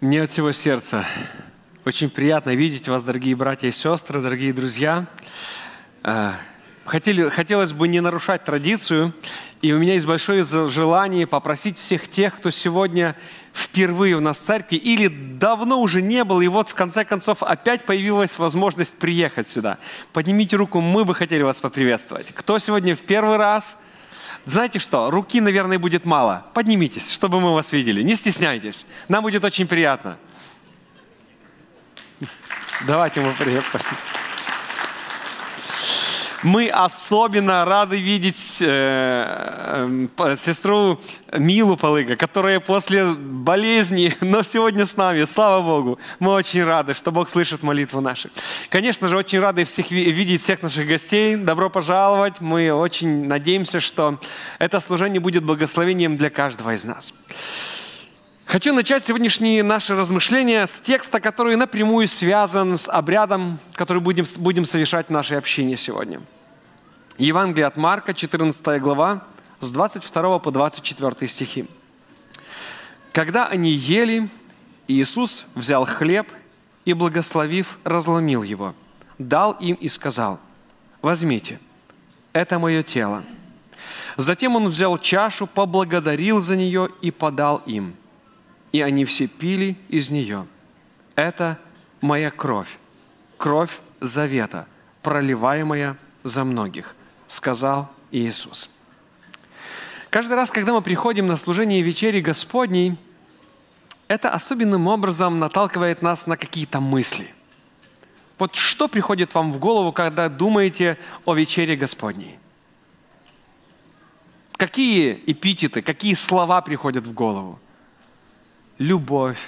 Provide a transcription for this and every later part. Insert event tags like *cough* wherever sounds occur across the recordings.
Мне от всего сердца очень приятно видеть вас, дорогие братья и сестры, дорогие друзья. Э, хотели, хотелось бы не нарушать традицию, и у меня есть большое желание попросить всех тех, кто сегодня впервые у нас в церкви или давно уже не был, и вот в конце концов опять появилась возможность приехать сюда. Поднимите руку, мы бы хотели вас поприветствовать. Кто сегодня в первый раз? Знаете что, руки, наверное, будет мало. Поднимитесь, чтобы мы вас видели. Не стесняйтесь. Нам будет очень приятно. Давайте мы приветствуем. Мы особенно рады видеть э, э, сестру Милу Полыга, которая после болезни, *laughs* но сегодня с нами. Слава Богу. Мы очень рады, что Бог слышит молитву нашу. Конечно же, очень рады всех видеть всех наших гостей. Добро пожаловать. Мы очень надеемся, что это служение будет благословением для каждого из нас. Хочу начать сегодняшние наши размышления с текста, который напрямую связан с обрядом, который будем, будем совершать в нашей общине сегодня. Евангелие от Марка, 14 глава, с 22 по 24 стихи. Когда они ели, Иисус взял хлеб и, благословив, разломил его, дал им и сказал, «Возьмите, это мое тело». Затем он взял чашу, поблагодарил за нее и подал им – и они все пили из нее. Это моя кровь, кровь завета, проливаемая за многих, сказал Иисус. Каждый раз, когда мы приходим на служение вечери Господней, это особенным образом наталкивает нас на какие-то мысли. Вот что приходит вам в голову, когда думаете о вечере Господней? Какие эпитеты, какие слова приходят в голову? Любовь,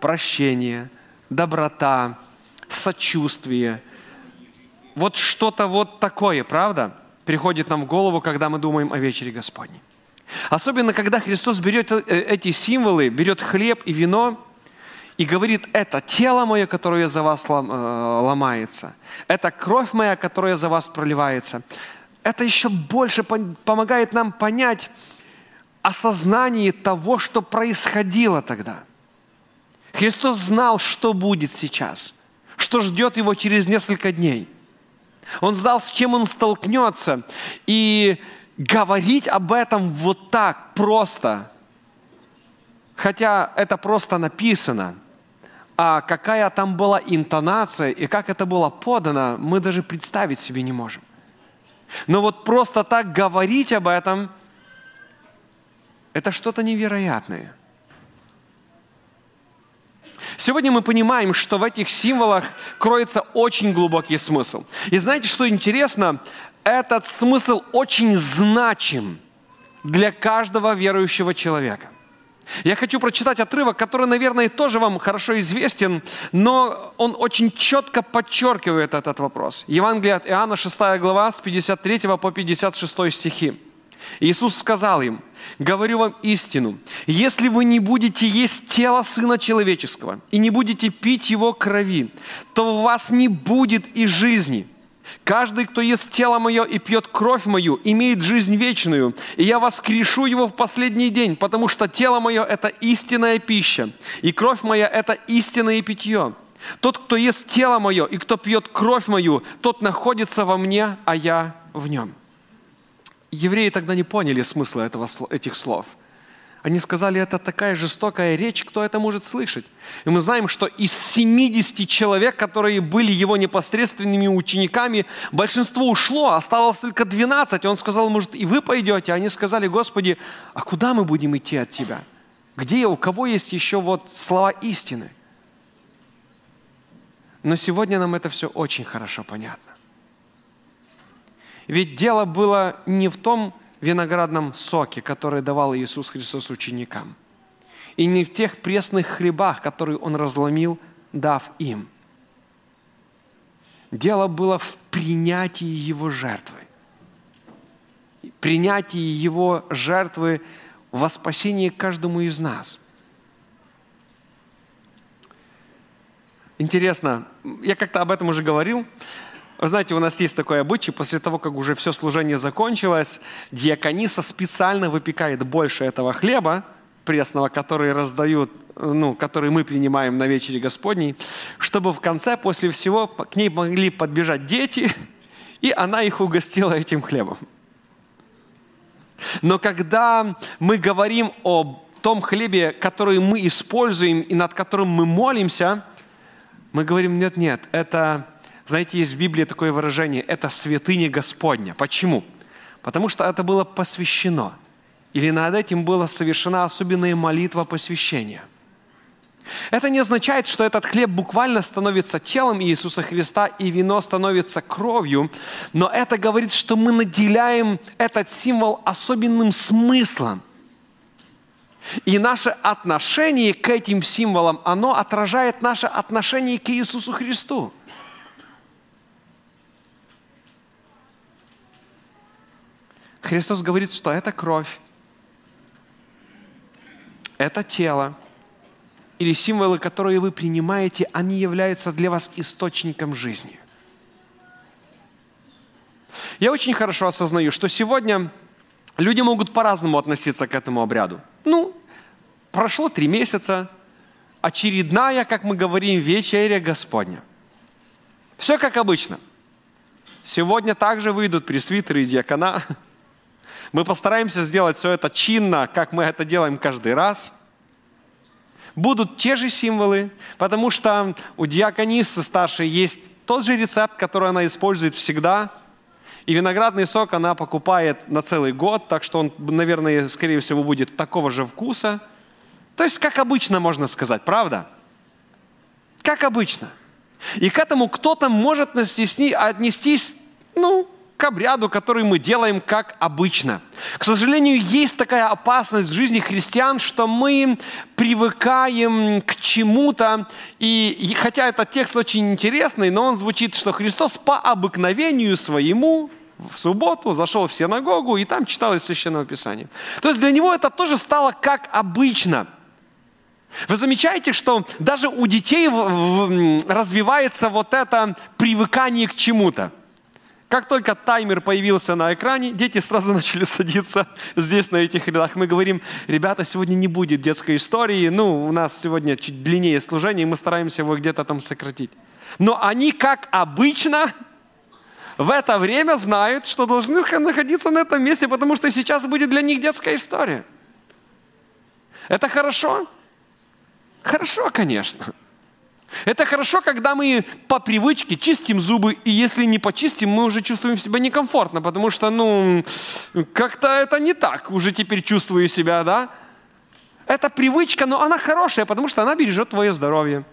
прощение, доброта, сочувствие. Вот что-то вот такое, правда, приходит нам в голову, когда мы думаем о вечере Господней. Особенно, когда Христос берет э, эти символы, берет хлеб и вино и говорит, это тело мое, которое за вас э, ломается, это кровь моя, которая за вас проливается. Это еще больше помогает нам понять, осознании того, что происходило тогда. Христос знал, что будет сейчас, что ждет его через несколько дней. Он знал, с чем он столкнется. И говорить об этом вот так просто, хотя это просто написано, а какая там была интонация и как это было подано, мы даже представить себе не можем. Но вот просто так говорить об этом – это что-то невероятное. Сегодня мы понимаем, что в этих символах кроется очень глубокий смысл. И знаете, что интересно? Этот смысл очень значим для каждого верующего человека. Я хочу прочитать отрывок, который, наверное, тоже вам хорошо известен, но он очень четко подчеркивает этот вопрос. Евангелие от Иоанна, 6 глава, с 53 по 56 стихи. Иисус сказал им, говорю вам истину, если вы не будете есть тело Сына Человеческого и не будете пить Его крови, то у вас не будет и жизни. Каждый, кто ест тело мое и пьет кровь мою, имеет жизнь вечную, и я воскрешу его в последний день, потому что тело мое – это истинная пища, и кровь моя – это истинное питье. Тот, кто ест тело мое и кто пьет кровь мою, тот находится во мне, а я в нем евреи тогда не поняли смысла этого, этих слов. Они сказали, это такая жестокая речь, кто это может слышать? И мы знаем, что из 70 человек, которые были его непосредственными учениками, большинство ушло, осталось только 12. И он сказал, может, и вы пойдете? Они сказали, Господи, а куда мы будем идти от Тебя? Где, у кого есть еще вот слова истины? Но сегодня нам это все очень хорошо понятно. Ведь дело было не в том виноградном соке, который давал Иисус Христос ученикам, и не в тех пресных хлебах, которые Он разломил, дав им. Дело было в принятии Его жертвы. Принятии Его жертвы во спасении каждому из нас. Интересно, я как-то об этом уже говорил, вы знаете, у нас есть такой обычай, после того, как уже все служение закончилось, диакониса специально выпекает больше этого хлеба, пресного, который раздают, ну, который мы принимаем на вечере Господней, чтобы в конце, после всего, к ней могли подбежать дети, и она их угостила этим хлебом. Но когда мы говорим о том хлебе, который мы используем и над которым мы молимся, мы говорим, нет, нет, это, знаете, есть в Библии такое выражение, это святыня Господня. Почему? Потому что это было посвящено. Или над этим была совершена особенная молитва посвящения. Это не означает, что этот хлеб буквально становится телом Иисуса Христа и вино становится кровью, но это говорит, что мы наделяем этот символ особенным смыслом. И наше отношение к этим символам, оно отражает наше отношение к Иисусу Христу. Христос говорит, что это кровь, это тело, или символы, которые вы принимаете, они являются для вас источником жизни. Я очень хорошо осознаю, что сегодня люди могут по-разному относиться к этому обряду. Ну, прошло три месяца, очередная, как мы говорим, вечеря Господня. Все как обычно. Сегодня также выйдут пресвитеры и диакона, *laughs* мы постараемся сделать все это чинно, как мы это делаем каждый раз. Будут те же символы, потому что у диаконисты старшей есть тот же рецепт, который она использует всегда. И виноградный сок она покупает на целый год, так что он, наверное, скорее всего, будет такого же вкуса. То есть, как обычно, можно сказать, правда? Как обычно. И к этому кто-то может отнестись, ну, к обряду, который мы делаем как обычно. К сожалению, есть такая опасность в жизни христиан, что мы привыкаем к чему-то, и, и хотя этот текст очень интересный, но он звучит, что Христос по обыкновению своему в субботу зашел в синагогу и там читал из Священного Писания. То есть для него это тоже стало как обычно. Вы замечаете, что даже у детей развивается вот это привыкание к чему-то. Как только таймер появился на экране, дети сразу *laughs* начали садиться здесь, на этих рядах. Мы говорим, ребята, сегодня не будет детской истории. Ну, у нас сегодня чуть длиннее служение, и мы стараемся его где-то там сократить. Но они, как обычно, в это время знают, что должны находиться на этом месте, потому что сейчас будет для них детская история. Это хорошо? Хорошо, конечно. Это хорошо, когда мы по привычке чистим зубы, и если не почистим, мы уже чувствуем себя некомфортно, потому что, ну, как-то это не так, уже теперь чувствую себя, да? Это привычка, но она хорошая, потому что она бережет твое здоровье.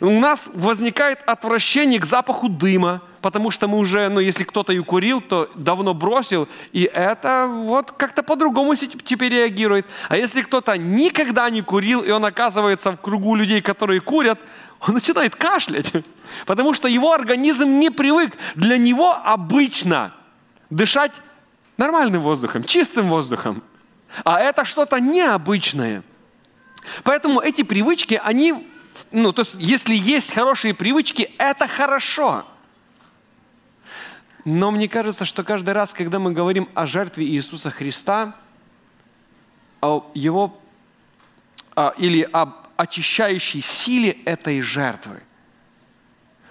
У нас возникает отвращение к запаху дыма, потому что мы уже, ну, если кто-то и курил, то давно бросил, и это вот как-то по-другому теперь реагирует. А если кто-то никогда не курил, и он оказывается в кругу людей, которые курят, он начинает кашлять, *laughs* потому что его организм не привык. Для него обычно дышать нормальным воздухом, чистым воздухом. А это что-то необычное. Поэтому эти привычки, они ну, то есть, если есть хорошие привычки, это хорошо. Но мне кажется, что каждый раз, когда мы говорим о жертве Иисуса Христа, о его а, или об очищающей силе этой жертвы,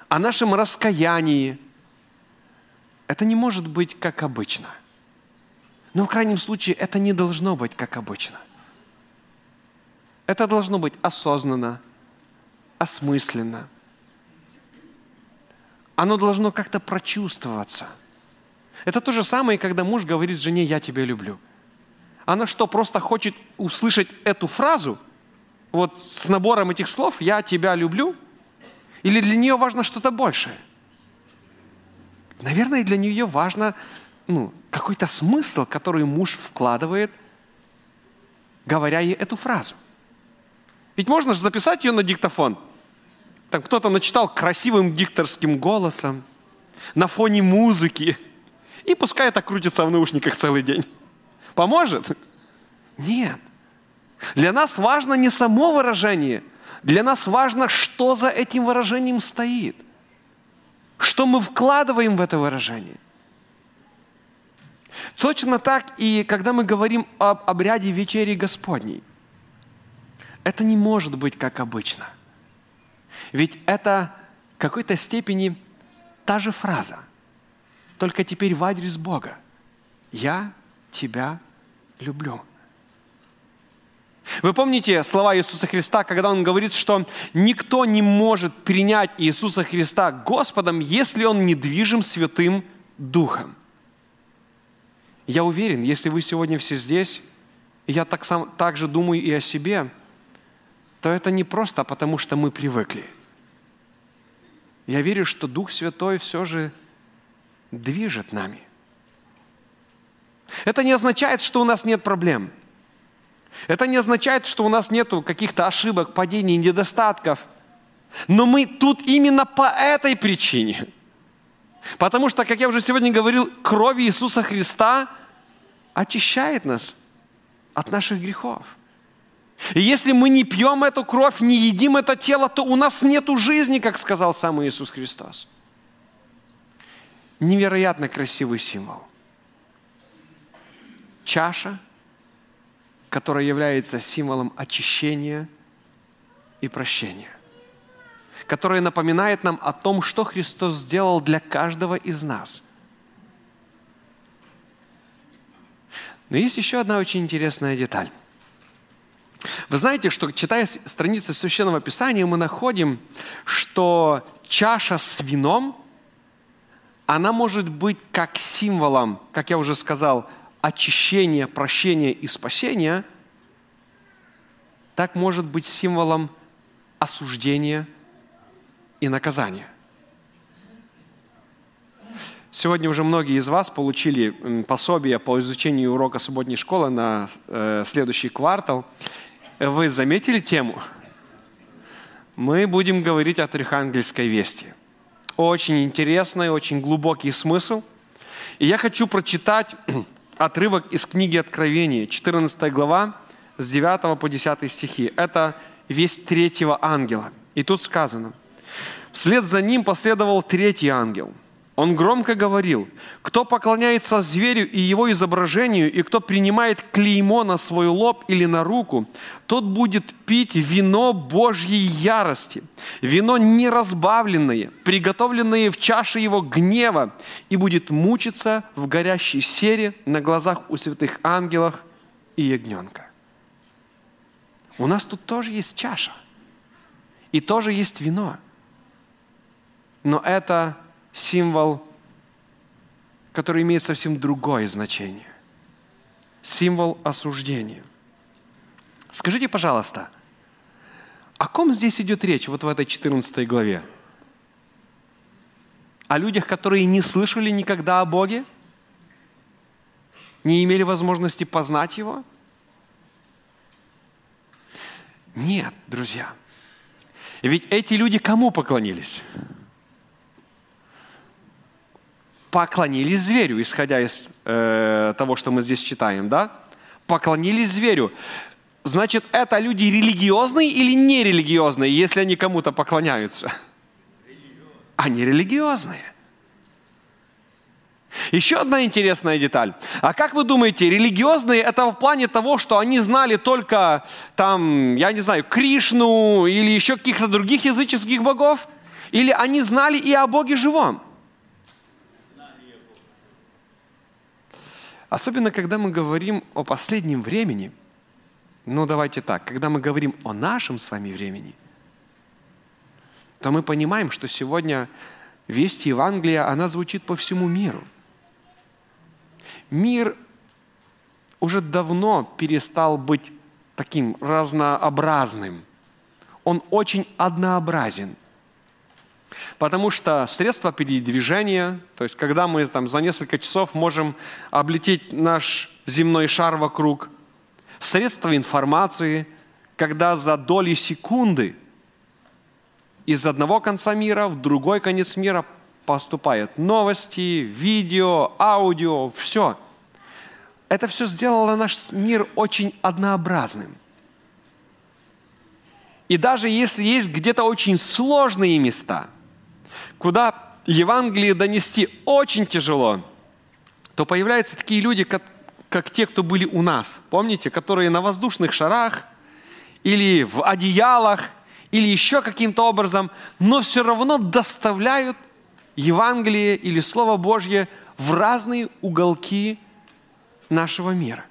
о нашем раскаянии, это не может быть как обычно. Но в крайнем случае это не должно быть как обычно. Это должно быть осознанно, осмысленно. Оно должно как-то прочувствоваться. Это то же самое, когда муж говорит жене «я тебя люблю». Она что, просто хочет услышать эту фразу, вот с набором этих слов «я тебя люблю»? Или для нее важно что-то большее? Наверное, для нее важно ну, какой-то смысл, который муж вкладывает, говоря ей эту фразу. Ведь можно же записать ее на диктофон. Там кто-то начитал красивым дикторским голосом, на фоне музыки. И пускай это крутится в наушниках целый день. Поможет? Нет. Для нас важно не само выражение. Для нас важно, что за этим выражением стоит. Что мы вкладываем в это выражение. Точно так и когда мы говорим об обряде вечери Господней – Это не может быть как обычно. Ведь это в какой-то степени та же фраза, только теперь в адрес Бога. «Я тебя люблю». Вы помните слова Иисуса Христа, когда Он говорит, что никто не может принять Иисуса Христа Господом, если Он не движим Святым Духом. Я уверен, если вы сегодня все здесь, я так, сам, так же думаю и о себе, то это не просто потому, что мы привыкли. Я верю, что Дух Святой все же движет нами. Это не означает, что у нас нет проблем – это не означает, что у нас нет каких-то ошибок, падений, недостатков. Но мы тут именно по этой причине. Потому что, как я уже сегодня говорил, кровь Иисуса Христа очищает нас от наших грехов. И если мы не пьем эту кровь, не едим это тело, то у нас нет жизни, как сказал сам Иисус Христос. Невероятно красивый символ. Чаша – которая является символом очищения и прощения, которая напоминает нам о том, что Христос сделал для каждого из нас. Но есть еще одна очень интересная деталь. Вы знаете, что читая страницы Священного Писания, мы находим, что чаша с вином, она может быть как символом, как я уже сказал, очищения, прощения и спасения, так может быть символом осуждения и наказания. Сегодня уже многие из вас получили пособие по изучению урока субботней школы на э, следующий квартал. Вы заметили тему? Мы будем говорить о Архангельской вести. Очень интересный, очень глубокий смысл. И я хочу прочитать *clears throat* отрывок из книги Откровения, 14 глава, с 9 по 10 стихи. Это весть третьего ангела. И тут сказано, «Вслед за ним последовал третий ангел – он громко говорил, кто поклоняется зверю и его изображению, и кто принимает клеймо на свой лоб или на руку, тот будет пить вино Божьей ярости, вино неразбавленное, приготовленное в чаше его гнева, и будет мучиться в горящей сере на глазах у святых ангелов и ягненка. У нас тут тоже есть чаша, и тоже есть вино. Но это символ, который имеет совсем другое значение. Символ осуждения. Скажите, пожалуйста, о ком здесь идет речь вот в этой 14 главе? О людях, которые не слышали никогда о Боге? Не имели возможности познать Его? Нет, друзья. Ведь эти люди кому поклонились? Поклонились зверю, исходя из э, того, что мы здесь читаем, да? Поклонились зверю. Значит, это люди религиозные или нерелигиозные, если они кому-то поклоняются? Они религиозные. Еще одна интересная деталь. А как вы думаете, религиозные это в плане того, что они знали только там, я не знаю, Кришну или еще каких-то других языческих богов? Или они знали и о Боге живом? Особенно, когда мы говорим о последнем времени, ну давайте так, когда мы говорим о нашем с вами времени, то мы понимаем, что сегодня весть Евангелия, она звучит по всему миру. Мир уже давно перестал быть таким разнообразным. Он очень однообразен – Потому что средства передвижения, то есть когда мы там, за несколько часов можем облететь наш земной шар вокруг, средства информации, когда за доли секунды из одного конца мира в другой конец мира поступают новости, видео, аудио, все. Это все сделало наш мир очень однообразным. И даже если есть где-то очень сложные места – куда Евангелие донести очень тяжело, то появляются такие люди, как, как те, кто были у нас, помните, которые на воздушных шарах или в одеялах, или еще каким-то образом, но все равно доставляют Евангелие или Слово Божье в разные уголки нашего мира.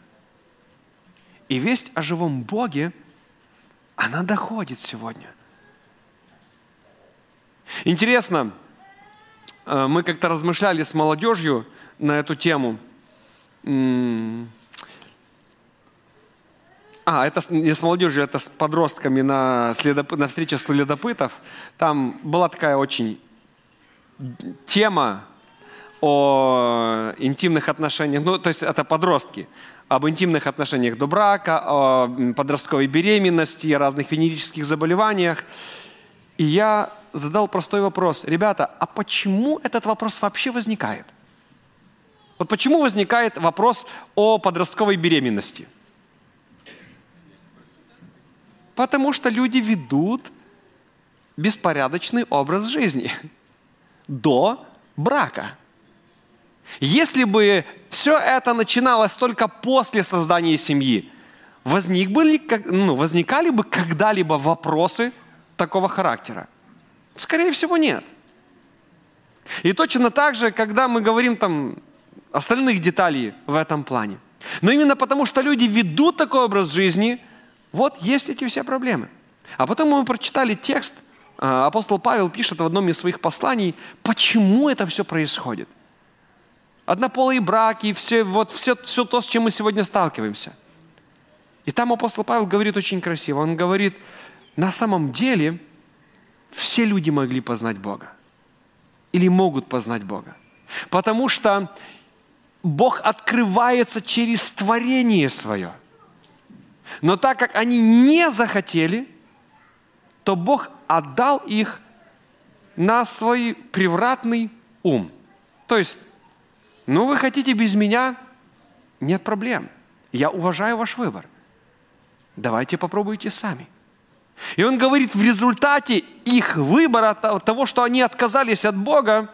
И весть о живом Боге, она доходит сегодня. Интересно, э, мы как-то размышляли с молодежью на эту тему. А, это не с молодежью, это с подростками на, следоп... на встрече следопытов. Там была такая очень тема о интимных отношениях, ну, то есть это подростки, об интимных отношениях до брака, о подростковой беременности, о разных венерических заболеваниях. И я задал простой вопрос. Ребята, а почему этот вопрос вообще возникает? Вот почему возникает вопрос о подростковой беременности? Потому что люди ведут беспорядочный образ жизни *laughs* до брака. Если бы все это начиналось только после создания семьи, возник бы ну, возникали бы когда-либо вопросы такого характера? Скорее всего, нет. И точно так же, когда мы говорим там остальных деталей в этом плане. Но именно потому, что люди ведут такой образ жизни, вот есть эти все проблемы. А потом мы прочитали текст, а, апостол Павел пишет в одном из своих посланий, почему это все происходит. Однополые браки, все, вот все, все то, с чем мы сегодня сталкиваемся. И там апостол Павел говорит очень красиво. Он говорит, на самом деле все люди могли познать Бога. Или могут познать Бога. Потому что Бог открывается через творение свое. Но так как они не захотели, то Бог отдал их на свой превратный ум. То есть, ну вы хотите без меня, нет проблем. Я уважаю ваш выбор. Давайте попробуйте сами. И он говорит, в результате их выбора, того, что они отказались от Бога,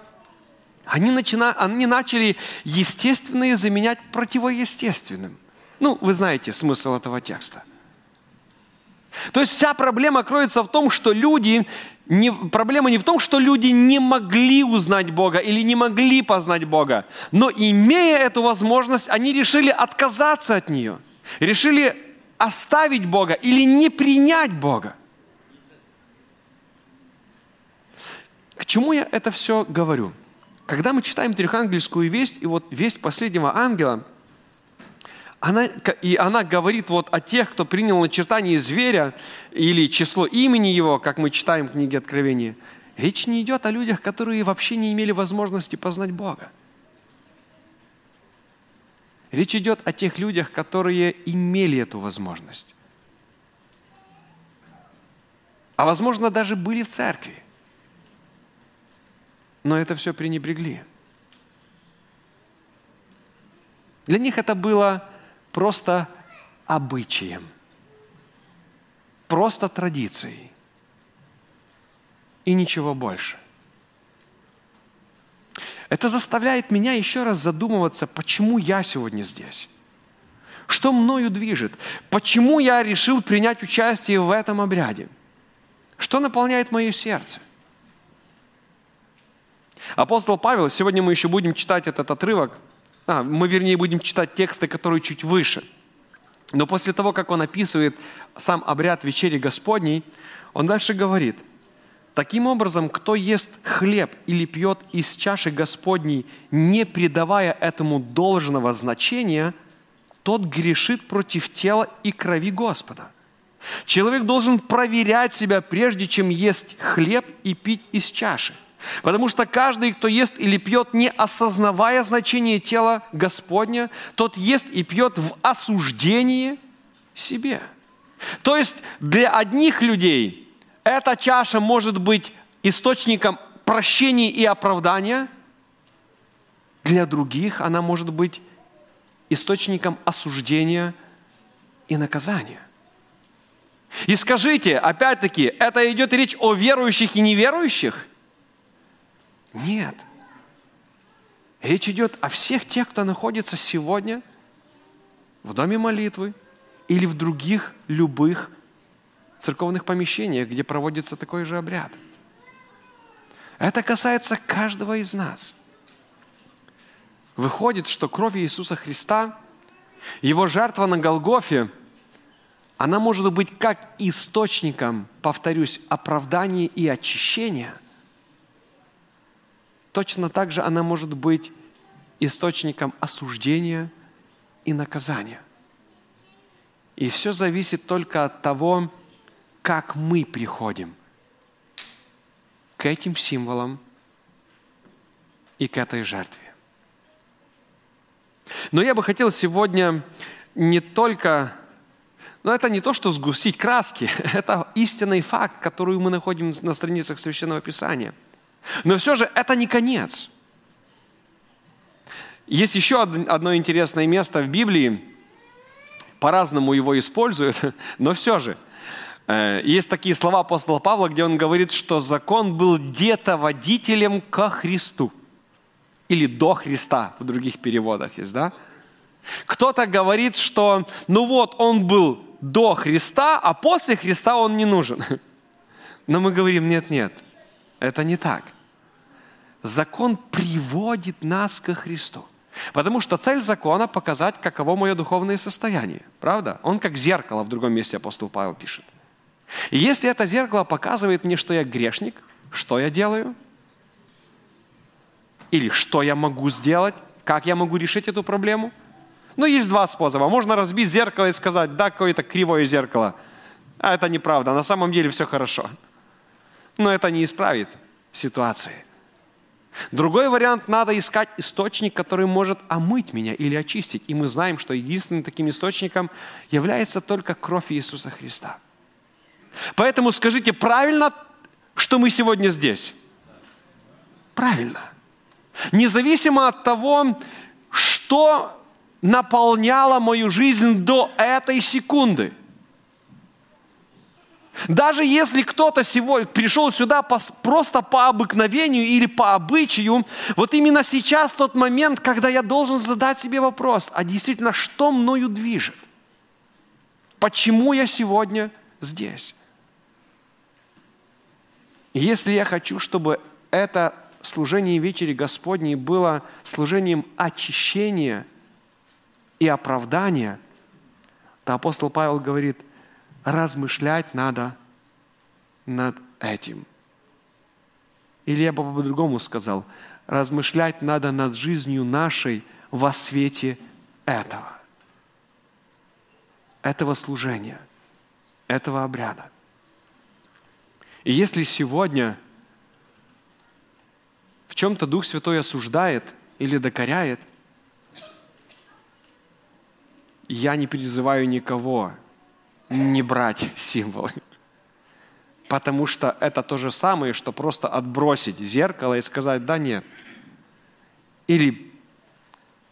они, начина, они начали естественное заменять противоестественным. Ну, вы знаете смысл этого текста. То есть вся проблема кроется в том, что люди, не, проблема не в том, что люди не могли узнать Бога или не могли познать Бога, но имея эту возможность, они решили отказаться от нее, решили оставить Бога или не принять Бога. К чему я это все говорю? Когда мы читаем трехангельскую весть, и вот весть последнего ангела, она, и она говорит вот о тех, кто принял начертание зверя или число имени его, как мы читаем в книге Откровения. Речь не идет о людях, которые вообще не имели возможности познать Бога. Речь идет о тех людях, которые имели эту возможность. А возможно, даже были в церкви но это все пренебрегли. Для них это было просто обычаем, просто традицией и ничего больше. Это заставляет меня еще раз задумываться, почему я сегодня здесь. Что мною движет? Почему я решил принять участие в этом обряде? Что наполняет мое сердце? Апостол Павел, сегодня мы еще будем читать этот отрывок, а, мы вернее будем читать тексты, которые чуть выше. Но после того, как он описывает сам обряд вечери Господней, он дальше говорит, таким образом, кто ест хлеб или пьет из чаши Господней, не придавая этому должного значения, тот грешит против тела и крови Господа. Человек должен проверять себя, прежде чем есть хлеб и пить из чаши – Потому что каждый, кто ест или пьет, не осознавая значение тела Господня, тот ест и пьет в осуждении себе. То есть для одних людей эта чаша может быть источником прощения и оправдания, для других она может быть источником осуждения и наказания. И скажите, опять-таки, это идет речь о верующих и неверующих – нет. Речь идет о всех тех, кто находится сегодня в доме молитвы или в других любых церковных помещениях, где проводится такой же обряд. Это касается каждого из нас. Выходит, что кровь Иисуса Христа, Его жертва на Голгофе, она может быть как источником, повторюсь, оправдания и очищения. Точно так же она может быть источником осуждения и наказания. И все зависит только от того, как мы приходим к этим символам и к этой жертве. Но я бы хотел сегодня не только... Но это не то, что сгустить краски, *laughs* это истинный факт, который мы находим на страницах Священного Писания. Но все же это не конец. Есть еще одно интересное место в Библии, по-разному его используют, *laughs* но все же – есть такие слова апостола Павла, где он говорит, что закон был где-то водителем ко Христу. Или до Христа в других переводах есть, да? Кто-то говорит, что ну вот он был до Христа, а после Христа он не нужен. *laughs* Но мы говорим, нет, нет, это не так. Закон приводит нас ко Христу. Потому что цель закона – показать, каково мое духовное состояние. Правда? Он как зеркало, в другом месте апостол Павел пишет. И если это зеркало показывает мне, что я грешник, что я делаю? Или что я могу сделать? Как я могу решить эту проблему? Ну, есть два способа. Можно разбить зеркало и сказать, да, какое-то кривое зеркало. А это неправда, на самом деле все хорошо. Но это не исправит ситуации. Другой вариант – надо искать источник, который может омыть меня или очистить. И мы знаем, что единственным таким источником является только кровь Иисуса Христа – Поэтому скажите, правильно, что мы сегодня здесь? Правильно. Независимо от того, что наполняло мою жизнь до этой секунды. Даже если кто-то сегодня пришел сюда просто по обыкновению или по обычаю, вот именно сейчас тот момент, когда я должен задать себе вопрос, а действительно, что мною движет? Почему я сегодня здесь? И если я хочу, чтобы это служение вечери Господней было служением очищения и оправдания, то апостол Павел говорит, размышлять надо над этим. Или я бы по-другому сказал, размышлять надо над жизнью нашей во свете этого. Этого служения, этого обряда. И если сегодня в чем-то Дух Святой осуждает или докоряет, я не призываю никого не брать символы. Потому что это то же самое, что просто отбросить зеркало и сказать, да нет. Или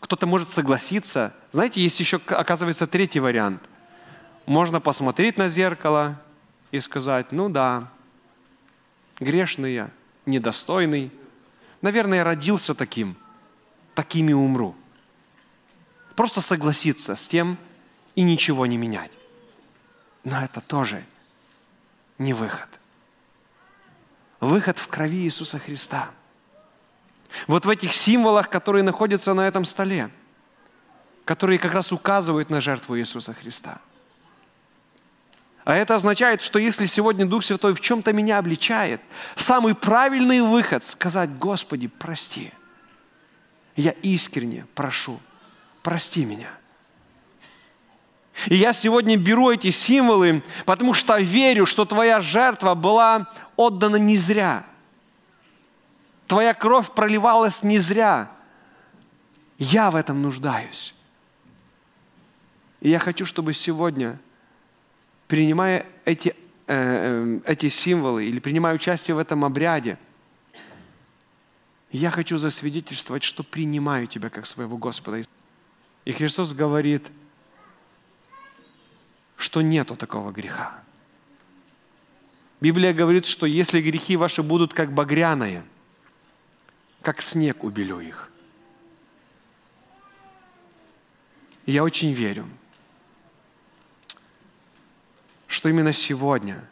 кто-то может согласиться. Знаете, есть еще, оказывается, третий вариант. Можно посмотреть на зеркало и сказать, ну да, грешный я, недостойный. Наверное, я родился таким, таким и умру. Просто согласиться с тем и ничего не менять. Но это тоже не выход. Выход в крови Иисуса Христа. Вот в этих символах, которые находятся на этом столе, которые как раз указывают на жертву Иисуса Христа – а это означает, что если сегодня Дух Святой в чем-то меня обличает, самый правильный выход – сказать, Господи, прости. Я искренне прошу, прости меня. И я сегодня беру эти символы, потому что верю, что Твоя жертва была отдана не зря. Твоя кровь проливалась не зря. Я в этом нуждаюсь. И я хочу, чтобы сегодня – принимая эти, э, э, эти символы или принимая участие в этом обряде, я хочу засвидетельствовать, что принимаю Тебя как своего Господа. И Христос говорит, что нету такого греха. Библия говорит, что если грехи ваши будут как багряные, как снег убелю их. я очень верю, что именно сегодня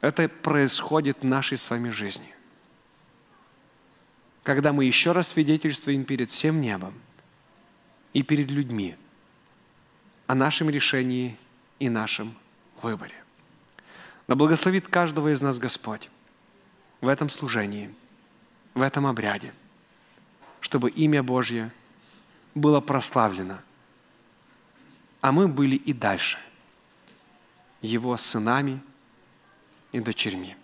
это происходит в нашей с вами жизни. Когда мы еще раз свидетельствуем перед всем небом и перед людьми о нашем решении и нашем выборе. Да благословит каждого из нас Господь в этом служении, в этом обряде, чтобы имя Божье было прославлено, а мы были и дальше Его сынами и дочерьми.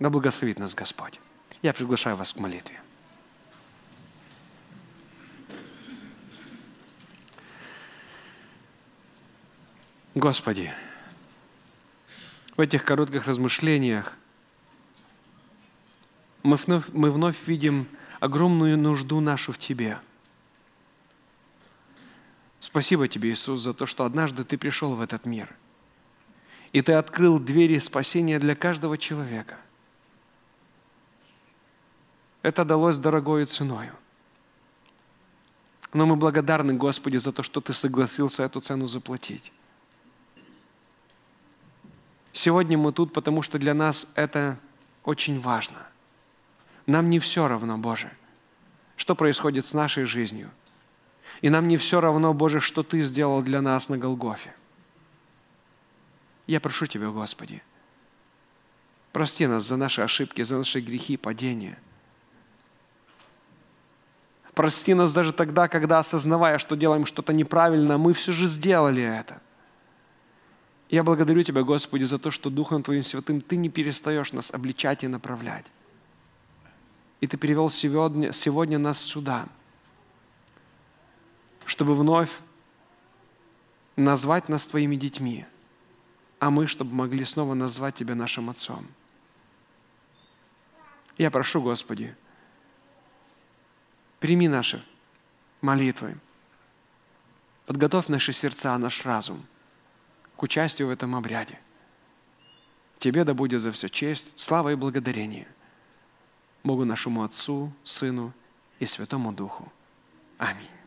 Да благословит нас Господь. Я приглашаю вас к молитве. Господи, в этих коротких размышлениях мы вновь, мы вновь видим огромную нужду нашу в Тебе. Спасибо Тебе, Иисус, за то, что однажды Ты пришел в этот мир. И Ты открыл двери спасения для каждого человека. Это далось дорогою ценою. Но мы благодарны Господи за то, что Ты согласился эту цену заплатить. Сегодня мы тут, потому что для нас это очень важно. Нам не все равно, Боже, что происходит с нашей жизнью. И нам не все равно, Боже, что Ты сделал для нас на Голгофе. Я прошу Тебя, Господи, прости нас за наши ошибки, за наши грехи, падения. Прости нас даже тогда, когда, осознавая, что делаем что-то неправильно, мы все же сделали это – я благодарю Тебя, Господи, за то, что Духом Твоим Святым Ты не перестаешь нас обличать и направлять. И Ты перевел сегодня, сегодня нас сюда, чтобы вновь назвать нас Твоими детьми, а мы, чтобы могли снова назвать Тебя нашим Отцом. Я прошу, Господи, прими наши молитвы, подготовь наши сердца, наш разум – к участию в этом обряде. Тебе да будет за все честь, слава и благодарение. Богу нашему Отцу, Сыну и Святому Духу. Аминь.